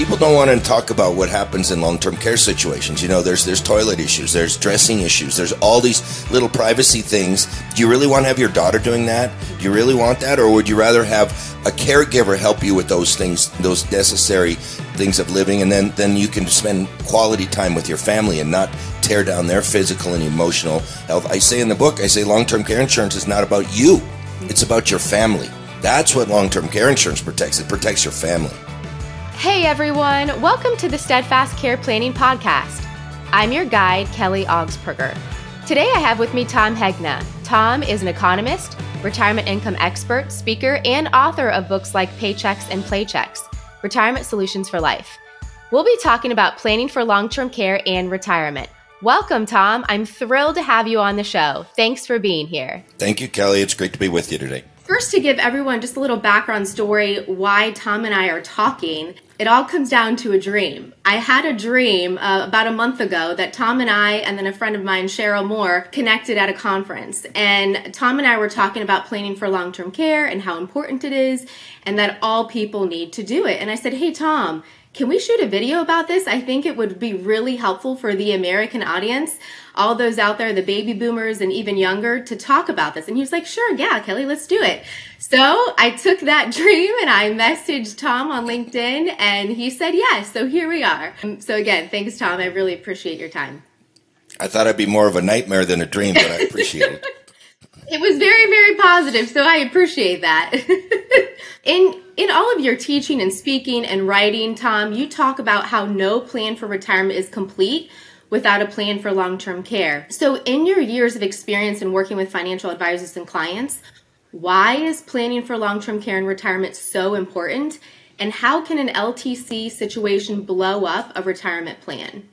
people don't want to talk about what happens in long-term care situations. You know, there's there's toilet issues, there's dressing issues, there's all these little privacy things. Do you really want to have your daughter doing that? Do you really want that, or would you rather have a caregiver help you with those things, those necessary things of living, and then then you can spend quality time with your family and not tear down their physical and emotional health. I say in the book, I say long-term care insurance is not about you; it's about your family. That's what long-term care insurance protects. It protects your family. Hey everyone, welcome to the Steadfast Care Planning Podcast. I'm your guide, Kelly Augsburger. Today I have with me Tom Hegna. Tom is an economist, retirement income expert, speaker, and author of books like Paychecks and Playchecks Retirement Solutions for Life. We'll be talking about planning for long term care and retirement. Welcome, Tom. I'm thrilled to have you on the show. Thanks for being here. Thank you, Kelly. It's great to be with you today. First, to give everyone just a little background story why Tom and I are talking, it all comes down to a dream. I had a dream uh, about a month ago that Tom and I, and then a friend of mine, Sheryl Moore, connected at a conference. And Tom and I were talking about planning for long term care and how important it is, and that all people need to do it. And I said, Hey, Tom, can we shoot a video about this? I think it would be really helpful for the American audience, all those out there, the baby boomers and even younger, to talk about this. And he was like, sure, yeah, Kelly, let's do it. So I took that dream and I messaged Tom on LinkedIn and he said yes. So here we are. Um, so again, thanks, Tom. I really appreciate your time. I thought I'd be more of a nightmare than a dream, but I appreciate it. it was very, very positive, so I appreciate that. in in all of your teaching and speaking and writing, Tom, you talk about how no plan for retirement is complete without a plan for long-term care. So, in your years of experience in working with financial advisors and clients, why is planning for long-term care and retirement so important? And how can an LTC situation blow up a retirement plan?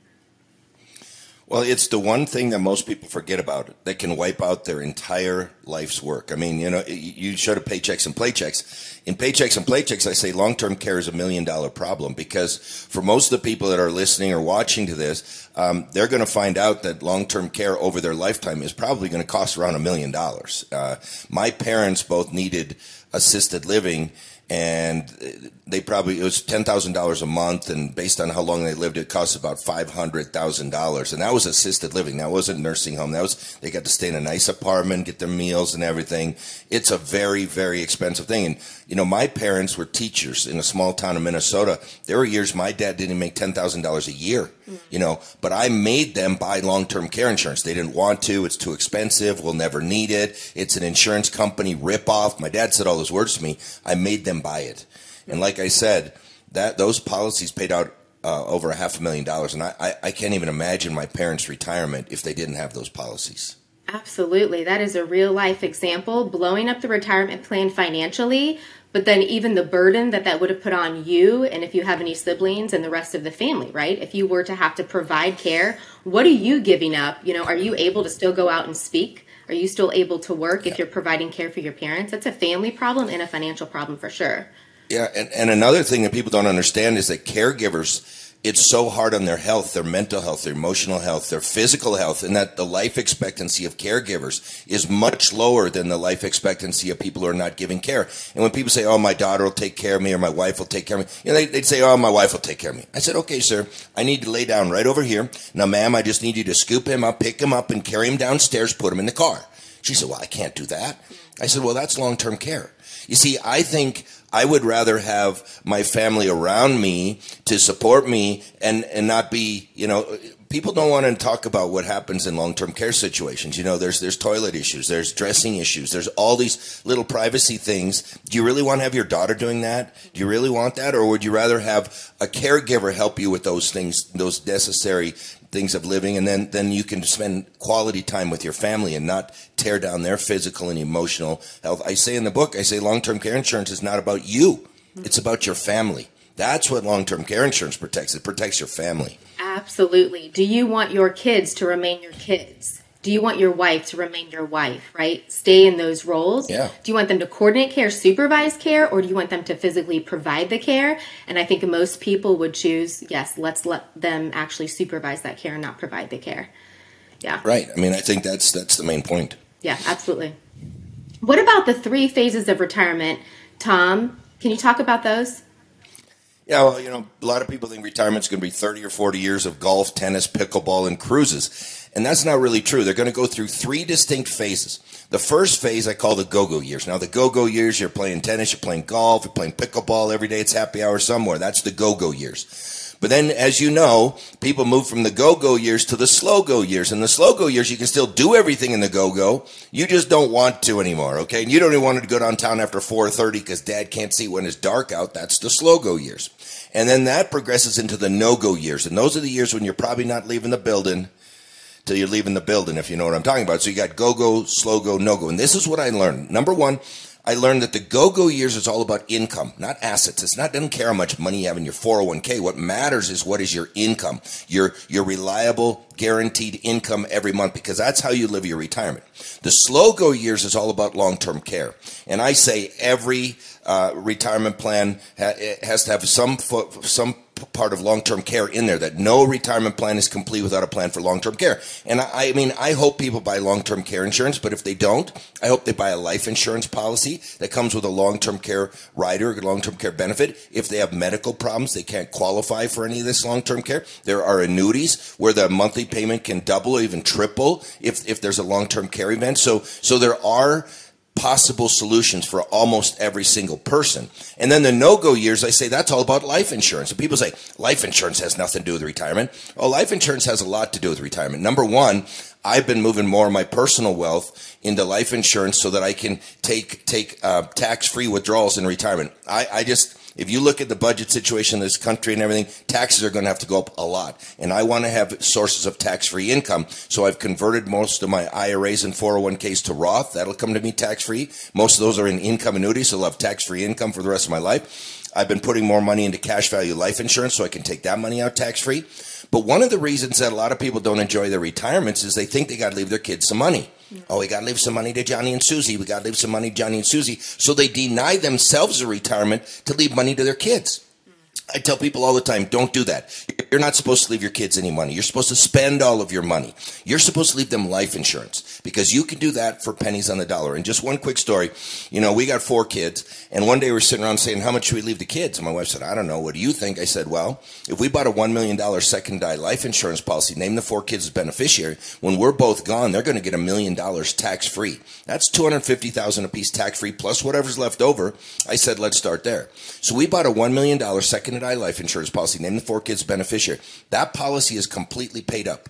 Well, it's the one thing that most people forget about that can wipe out their entire life's work. I mean, you know, you showed a paychecks and playchecks. In paychecks and playchecks, I say long-term care is a million dollar problem because for most of the people that are listening or watching to this, um, they're going to find out that long-term care over their lifetime is probably going to cost around a million dollars. Uh, my parents both needed assisted living and they probably it was ten thousand dollars a month, and based on how long they lived, it cost about five hundred thousand dollars, and that was assisted living. That wasn't nursing home. That was they got to stay in a nice apartment, get their meals and everything. It's a very very expensive thing, and you know my parents were teachers in a small town in Minnesota. There were years my dad didn't make ten thousand dollars a year, mm-hmm. you know, but I made them buy long term care insurance. They didn't want to. It's too expensive. We'll never need it. It's an insurance company ripoff. My dad said all those words to me. I made them buy it. And like I said, that those policies paid out uh, over a half a million dollars, and I, I, I can't even imagine my parents' retirement if they didn't have those policies. Absolutely. That is a real life example, blowing up the retirement plan financially, but then even the burden that that would have put on you and if you have any siblings and the rest of the family, right? If you were to have to provide care, what are you giving up? You know, are you able to still go out and speak? Are you still able to work if you're providing care for your parents? That's a family problem and a financial problem for sure. Yeah, and, and another thing that people don't understand is that caregivers, it's so hard on their health, their mental health, their emotional health, their physical health, and that the life expectancy of caregivers is much lower than the life expectancy of people who are not giving care. And when people say, "Oh, my daughter will take care of me," or "My wife will take care of me," you know, they, would say, "Oh, my wife will take care of me." I said, "Okay, sir, I need to lay down right over here. Now, ma'am, I just need you to scoop him up, pick him up, and carry him downstairs, put him in the car." She said, "Well, I can't do that." I said, "Well, that's long-term care." You see, I think I would rather have my family around me to support me and, and not be, you know, people don't want to talk about what happens in long-term care situations. You know, there's, there's toilet issues, there's dressing issues, there's all these little privacy things. Do you really want to have your daughter doing that? Do you really want that? Or would you rather have a caregiver help you with those things, those necessary things of living and then then you can spend quality time with your family and not tear down their physical and emotional health. I say in the book i say long-term care insurance is not about you. It's about your family. That's what long-term care insurance protects. It protects your family. Absolutely. Do you want your kids to remain your kids do you want your wife to remain your wife, right? Stay in those roles? Yeah. Do you want them to coordinate care, supervise care, or do you want them to physically provide the care? And I think most people would choose, yes, let's let them actually supervise that care and not provide the care. Yeah. Right. I mean, I think that's that's the main point. Yeah, absolutely. What about the three phases of retirement, Tom? Can you talk about those? Yeah, well, you know, a lot of people think retirement's going to be 30 or 40 years of golf, tennis, pickleball, and cruises. And that's not really true. They're going to go through three distinct phases. The first phase I call the go-go years. Now, the go-go years, you're playing tennis, you're playing golf, you're playing pickleball every day. It's happy hour somewhere. That's the go-go years. But then, as you know, people move from the go-go years to the slow-go years. And the slow-go years, you can still do everything in the go-go. You just don't want to anymore, okay? And you don't even want to go downtown after 4.30 because dad can't see when it's dark out. That's the slow-go years. And then that progresses into the no-go years. And those are the years when you're probably not leaving the building till you're leaving the building, if you know what I'm talking about. So you got go-go, slow-go, no-go. And this is what I learned. Number one, I learned that the go-go years is all about income, not assets. It's not doesn't care how much money you have in your 401k. What matters is what is your income, your your reliable, guaranteed income every month, because that's how you live your retirement. The slow-go years is all about long-term care, and I say every uh, retirement plan ha- has to have some fo- some part of long-term care in there that no retirement plan is complete without a plan for long-term care. And I, I mean, I hope people buy long-term care insurance, but if they don't, I hope they buy a life insurance policy that comes with a long-term care rider, a long-term care benefit. If they have medical problems, they can't qualify for any of this long-term care. There are annuities where the monthly payment can double or even triple if, if there's a long-term care event. So, so there are possible solutions for almost every single person. And then the no-go years, I say that's all about life insurance. And people say life insurance has nothing to do with retirement. Well, life insurance has a lot to do with retirement. Number one, I've been moving more of my personal wealth into life insurance so that I can take take uh, tax-free withdrawals in retirement. I, I just if you look at the budget situation in this country and everything, taxes are going to have to go up a lot. And I want to have sources of tax free income. So I've converted most of my IRAs and 401ks to Roth. That'll come to me tax free. Most of those are in income annuities. So I'll have tax free income for the rest of my life. I've been putting more money into cash value life insurance so I can take that money out tax free. But one of the reasons that a lot of people don't enjoy their retirements is they think they got to leave their kids some money. Oh, we got to leave some money to Johnny and Susie. We got to leave some money to Johnny and Susie. So they deny themselves a retirement to leave money to their kids. I tell people all the time, don't do that. You're not supposed to leave your kids any money. You're supposed to spend all of your money. You're supposed to leave them life insurance because you can do that for pennies on the dollar. And just one quick story. You know, we got four kids and one day we're sitting around saying, how much should we leave the kids? And my wife said, I don't know. What do you think? I said, well, if we bought a $1 million second die life insurance policy, name the four kids as beneficiary, when we're both gone, they're going to get a million dollars tax free. That's 250,000 a piece tax free plus whatever's left over. I said, let's start there. So we bought a $1 million second life insurance policy, name the four kids beneficiary. That policy is completely paid up.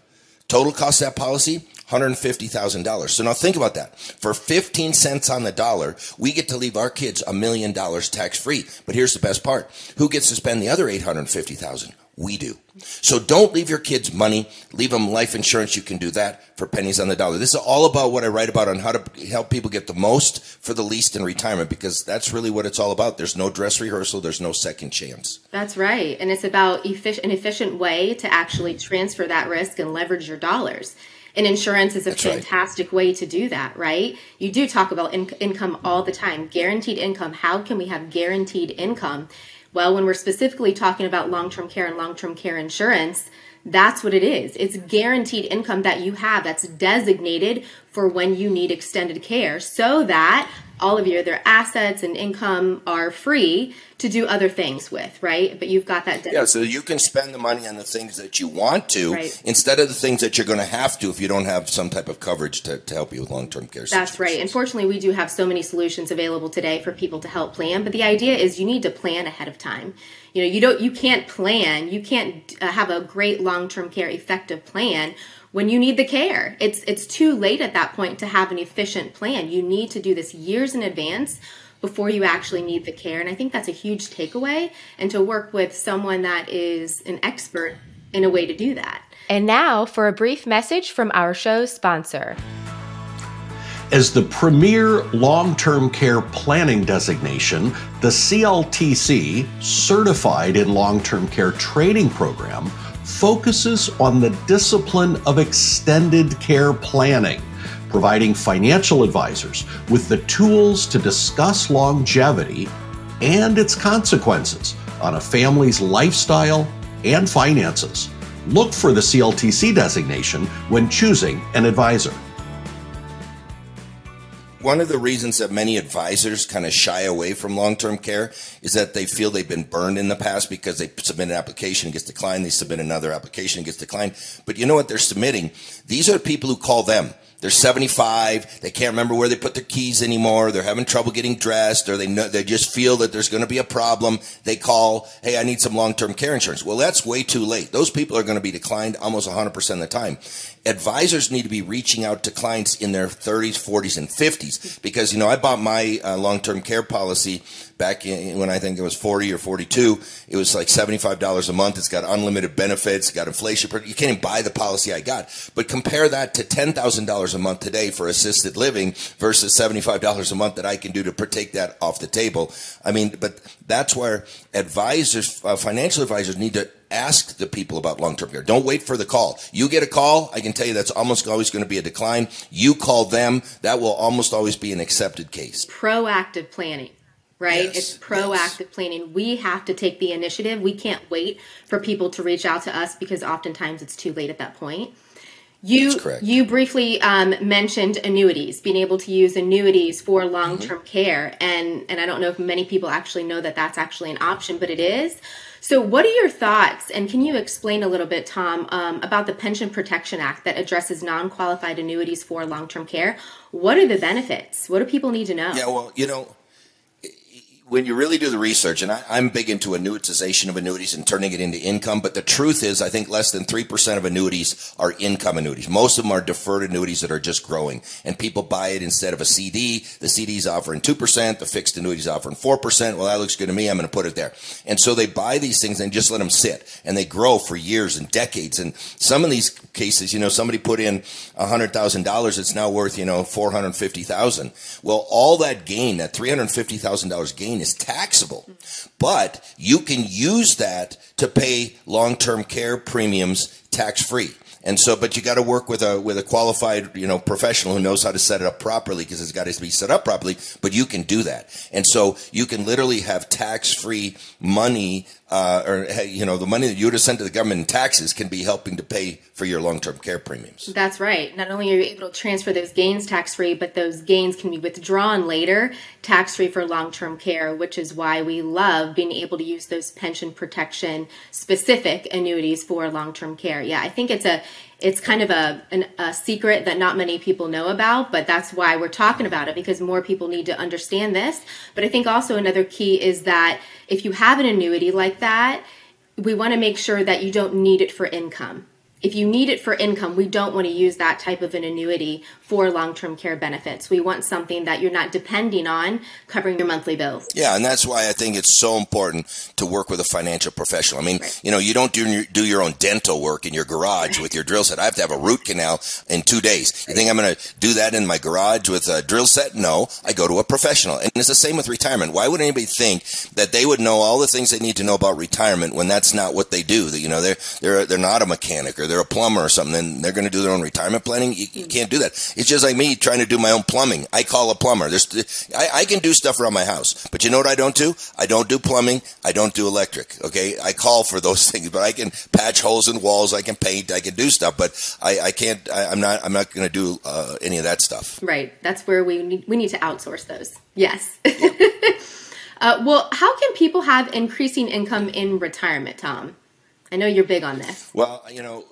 Total cost of that policy, $150,000. So now think about that. For 15 cents on the dollar, we get to leave our kids a million dollars tax free. But here's the best part. Who gets to spend the other 850,000? We do. So don't leave your kids money. Leave them life insurance. You can do that for pennies on the dollar. This is all about what I write about on how to help people get the most for the least in retirement because that's really what it's all about. There's no dress rehearsal. There's no second chance. That's right. And it's about effic- an efficient way to actually transfer that risk and leverage your dollars. And insurance is a That's fantastic right. way to do that, right? You do talk about in- income all the time, guaranteed income. How can we have guaranteed income? Well, when we're specifically talking about long term care and long term care insurance, that's what it is. It's guaranteed income that you have that's designated for when you need extended care so that all of your other assets and income are free to do other things with, right? But you've got that. Debt. yeah, so you can spend the money on the things that you want to right. instead of the things that you're going to have to if you don't have some type of coverage to, to help you with long term care. That's situations. right. Unfortunately, we do have so many solutions available today for people to help plan, but the idea is you need to plan ahead of time. You know, you don't, you can't plan, you can't uh, have a great long term care effective plan when you need the care. It's it's too late at that point to have an efficient plan. You need to do this years in advance before you actually need the care. And I think that's a huge takeaway and to work with someone that is an expert in a way to do that. And now for a brief message from our show's sponsor. As the premier long term care planning designation, the CLTC, certified in long term care training program, focuses on the discipline of extended care planning, providing financial advisors with the tools to discuss longevity and its consequences on a family's lifestyle and finances. Look for the CLTC designation when choosing an advisor. One of the reasons that many advisors kind of shy away from long-term care is that they feel they've been burned in the past because they submit an application and gets declined. They submit another application and gets declined. But you know what they're submitting? These are people who call them. They're 75. They can't remember where they put their keys anymore. They're having trouble getting dressed or they know, they just feel that there's going to be a problem. They call, Hey, I need some long-term care insurance. Well, that's way too late. Those people are going to be declined almost 100% of the time advisors need to be reaching out to clients in their 30s, 40s, and 50s because you know I bought my uh, long-term care policy back in, when I think it was 40 or 42. It was like $75 a month. It's got unlimited benefits, got inflation. You can't even buy the policy I got. But compare that to $10,000 a month today for assisted living versus $75 a month that I can do to take that off the table. I mean, but that's where advisors, uh, financial advisors need to ask the people about long-term care. Don't wait for the call. You get a call, I can tell you that's almost always going to be a decline. You call them, that will almost always be an accepted case. Proactive planning right? Yes, it's proactive yes. planning. We have to take the initiative. We can't wait for people to reach out to us because oftentimes it's too late at that point. You you briefly um, mentioned annuities, being able to use annuities for long term mm-hmm. care, and and I don't know if many people actually know that that's actually an option, but it is. So, what are your thoughts? And can you explain a little bit, Tom, um, about the Pension Protection Act that addresses non qualified annuities for long term care? What are the benefits? What do people need to know? Yeah, well, you know, when you really do the research, and I, am big into annuitization of annuities and turning it into income, but the truth is, I think less than 3% of annuities are income annuities. Most of them are deferred annuities that are just growing, and people buy it instead of a CD. The CD's offering 2%, the fixed annuity's offering 4%. Well, that looks good to me. I'm going to put it there. And so they buy these things and just let them sit, and they grow for years and decades. And some of these cases, you know, somebody put in $100,000, it's now worth, you know, 450000 Well, all that gain, that $350,000 gain, gain is taxable, but you can use that to pay long-term care premiums tax free. And so, but you got to work with a with a qualified, you know, professional who knows how to set it up properly because it's got to be set up properly. But you can do that, and so you can literally have tax free money uh, or you know the money that you would have sent to the government in taxes can be helping to pay for your long-term care premiums. That's right. Not only are you able to transfer those gains tax-free, but those gains can be withdrawn later tax-free for long-term care, which is why we love being able to use those pension protection specific annuities for long-term care. Yeah, I think it's a it's kind of a, an, a secret that not many people know about, but that's why we're talking about it because more people need to understand this. But I think also another key is that if you have an annuity like that, we want to make sure that you don't need it for income if you need it for income, we don't want to use that type of an annuity for long term care benefits. We want something that you're not depending on covering your monthly bills. Yeah, and that's why I think it's so important to work with a financial professional. I mean, right. you know, you don't do your, do your own dental work in your garage with your drill set. I have to have a root canal in two days. You think I'm going to do that in my garage with a drill set? No, I go to a professional. And it's the same with retirement. Why would anybody think that they would know all the things they need to know about retirement when that's not what they do? That, you know, they're, they're, they're not a mechanic or they're a plumber or something, and they're going to do their own retirement planning. You, you, can't do that. It's just like me trying to do my own plumbing. I call a plumber. There's, I, I can do stuff around my house, but you know what I don't do? I don't do plumbing. I don't do electric. Okay, I call for those things, but I can patch holes in walls. I can paint. I can do stuff, but I, I can't. I, am not. I'm not going to do uh, any of that stuff. Right. That's where we need, we need to outsource those. Yes. uh, well, how can people have increasing income in retirement, Tom? I know you're big on this. Well, you know,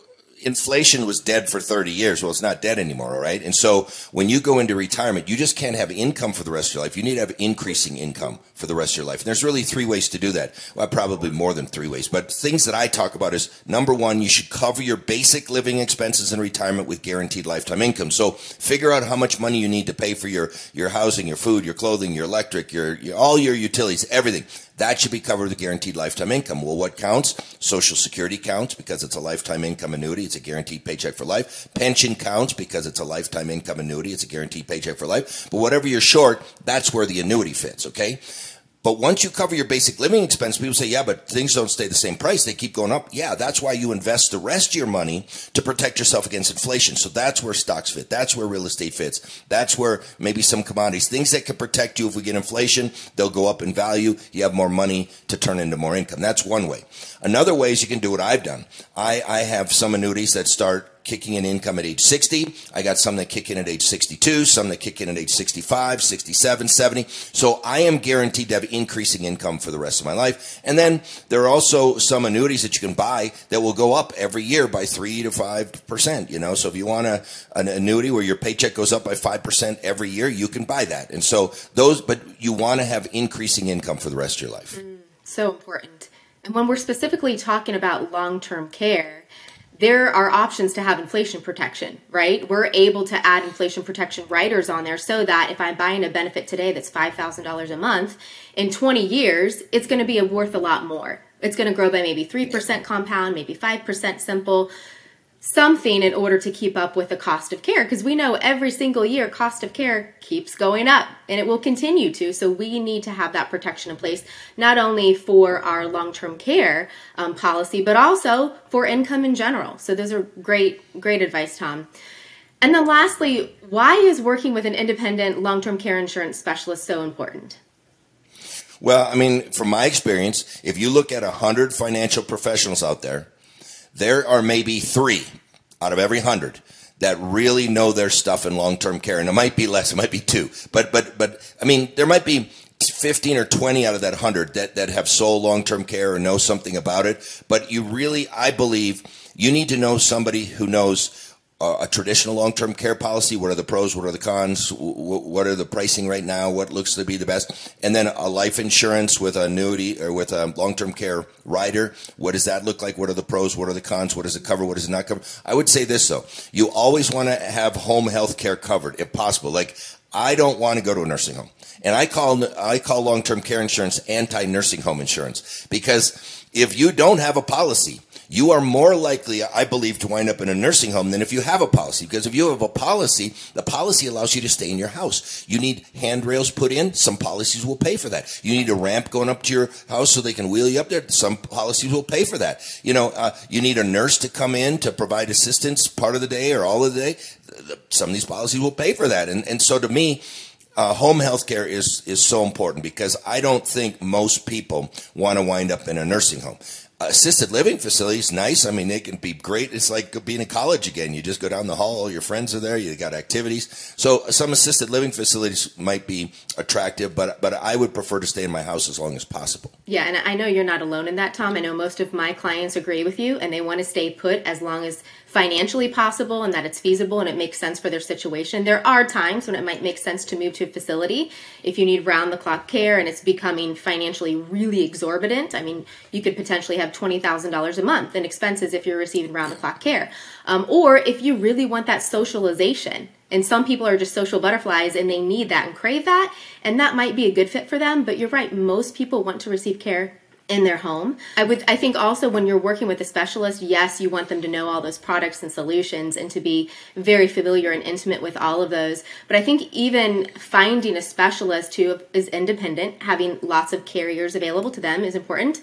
inflation was dead for 30 years. Well, it's not dead anymore, all right? And so when you go into retirement, you just can't have income for the rest of your life. You need to have increasing income for the rest of your life. And there's really three ways to do that. Well, probably more than three ways. But things that I talk about is number one, you should cover your basic living expenses in retirement with guaranteed lifetime income. So figure out how much money you need to pay for your, your housing, your food, your clothing, your electric, your, your all your utilities, everything. That should be covered with guaranteed lifetime income. Well, what counts? Social Security counts because it's a lifetime income annuity. It's a guaranteed paycheck for life. Pension counts because it's a lifetime income annuity. It's a guaranteed paycheck for life. But whatever you're short, that's where the annuity fits, okay? But once you cover your basic living expense, people say, yeah, but things don't stay the same price. They keep going up. Yeah, that's why you invest the rest of your money to protect yourself against inflation. So that's where stocks fit. That's where real estate fits. That's where maybe some commodities, things that can protect you if we get inflation, they'll go up in value. You have more money to turn into more income. That's one way. Another way is you can do what I've done. I, I have some annuities that start kicking in income at age 60. I got some that kick in at age 62, some that kick in at age 65, 67, 70. So I am guaranteed to have increasing income for the rest of my life. And then there are also some annuities that you can buy that will go up every year by three to five percent. You know, so if you want a, an annuity where your paycheck goes up by five percent every year, you can buy that. And so those, but you want to have increasing income for the rest of your life. Mm, so important. And when we're specifically talking about long term care, there are options to have inflation protection, right? We're able to add inflation protection riders on there so that if I'm buying a benefit today that's $5,000 a month, in 20 years, it's going to be worth a lot more. It's going to grow by maybe 3% compound, maybe 5% simple something in order to keep up with the cost of care because we know every single year cost of care keeps going up and it will continue to. So we need to have that protection in place not only for our long-term care um, policy but also for income in general. So those are great great advice tom. And then lastly why is working with an independent long-term care insurance specialist so important? Well i mean from my experience if you look at 100 financial professionals out there there are maybe three out of every hundred that really know their stuff in long-term care and it might be less it might be two. But but but i mean there might be 15 or 20 out of that 100 that, that have sold long-term care or know something about it. But you really i believe you need to know somebody who knows uh, a traditional long-term care policy? What are the pros? What are the cons? What are the pricing right now? What looks to be the best? And then a life insurance with annuity or with a long-term care rider what does that look like? What are the pros? What are the cons? What does it cover? What does it not cover? I would say this though. You always want to have home health care covered if possible. Like i don't want to go to a nursing home. And i call i call long-term care insurance anti-nursing home insurance because if you don't have a policy you are more likely, I believe, to wind up in a nursing home than if you have a policy. Because if you have a policy, the policy allows you to stay in your house. You need handrails put in. Some policies will pay for that. You need a ramp going up to your house so they can wheel you up there. Some policies will pay for that. You know, uh, you need a nurse to come in to provide assistance part of the day or all of the day. Some of these policies will pay for that. And, and so to me, uh, home health care is, is so important because I don't think most people want to wind up in a nursing home assisted living facilities nice. I mean they can be great. It's like being in college again. You just go down the hall all your friends are there you got activities. So some assisted living facilities might be attractive but but i would prefer to stay in my house as long as possible. Yeah and i know you're not alone in that tom. I know most of my clients agree with you and they want to stay put as long as financially possible and that it's feasible and it makes sense for their situation. There are times when it might make sense to move to a facility if you need round the clock care and it's becoming financially really exorbitant. I mean, you could potentially have $20,000 a month in expenses if you're receiving round the clock care. Um, or if you really want that socialization. And some people are just social butterflies and they need that and crave that. And that might be a good fit for them. But you're right, most people want to receive care in their home. I would I think also when you're working with a specialist, yes, you want them to know all those products and solutions and to be very familiar and intimate with all of those. But I think even finding a specialist who is independent, having lots of carriers available to them is important.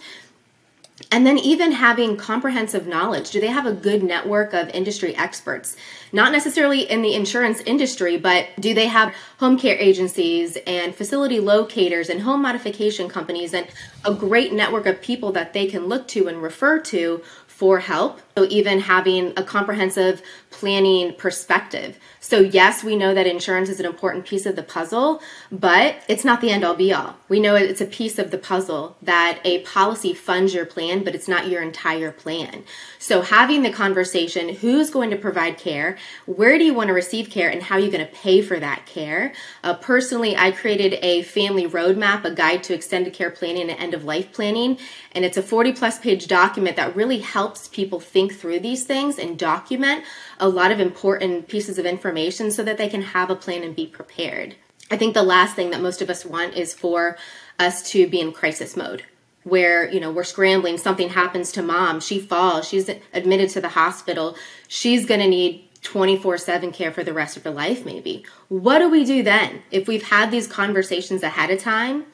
And then even having comprehensive knowledge. Do they have a good network of industry experts? Not necessarily in the insurance industry, but do they have home care agencies and facility locators and home modification companies and a great network of people that they can look to and refer to for help. So, even having a comprehensive planning perspective. So, yes, we know that insurance is an important piece of the puzzle, but it's not the end all be all. We know it's a piece of the puzzle that a policy funds your plan, but it's not your entire plan. So, having the conversation who's going to provide care, where do you want to receive care, and how are you going to pay for that care? Uh, personally, I created a family roadmap, a guide to extended care planning and end of life planning, and it's a 40 plus page document that really helps people think through these things and document a lot of important pieces of information so that they can have a plan and be prepared. I think the last thing that most of us want is for us to be in crisis mode where you know we're scrambling something happens to mom she falls she's admitted to the hospital she's going to need 24/7 care for the rest of her life maybe what do we do then if we've had these conversations ahead of time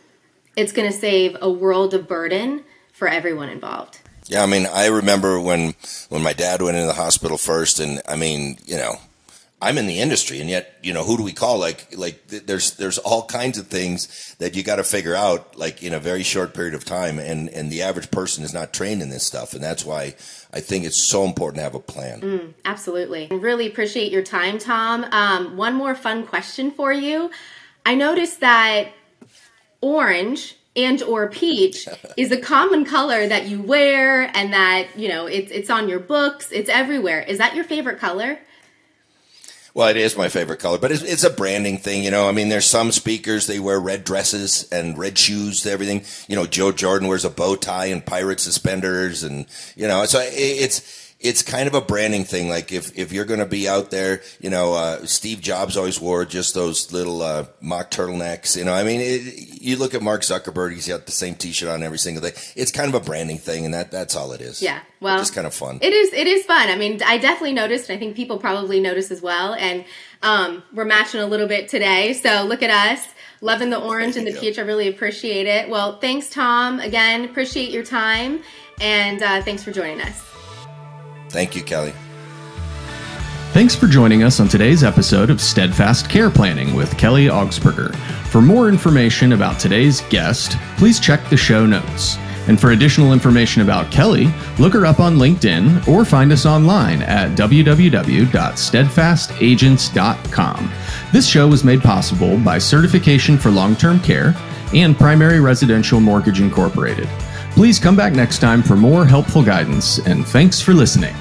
it's going to save a world of burden for everyone involved. Yeah, I mean, I remember when when my dad went into the hospital first, and I mean, you know, I'm in the industry, and yet, you know, who do we call? Like, like there's there's all kinds of things that you got to figure out, like in a very short period of time, and and the average person is not trained in this stuff, and that's why I think it's so important to have a plan. Mm, absolutely, really appreciate your time, Tom. Um, one more fun question for you. I noticed that orange and or peach is a common color that you wear and that you know it's it's on your books it's everywhere is that your favorite color well, it is my favorite color, but it's, it's, a branding thing, you know. I mean, there's some speakers they wear red dresses and red shoes everything. You know, Joe Jordan wears a bow tie and pirate suspenders, and you know, so it's it's kind of a branding thing. Like if, if you're going to be out there, you know, uh, Steve Jobs always wore just those little uh, mock turtlenecks. You know, I mean, it, you look at Mark Zuckerberg; he's got the same T-shirt on every single day. It's kind of a branding thing, and that that's all it is. Yeah, well, it's kind of fun. It is. It is fun. I mean, I definitely noticed, I think people probably noticed as well. And um, we're matching a little bit today, so look at us. Loving the orange and the peach. I really appreciate it. Well, thanks, Tom. Again, appreciate your time. And uh, thanks for joining us. Thank you, Kelly. Thanks for joining us on today's episode of Steadfast Care Planning with Kelly Augsburger. For more information about today's guest, please check the show notes. And for additional information about Kelly, look her up on LinkedIn or find us online at www.steadfastagents.com. This show was made possible by Certification for Long Term Care and Primary Residential Mortgage Incorporated. Please come back next time for more helpful guidance, and thanks for listening.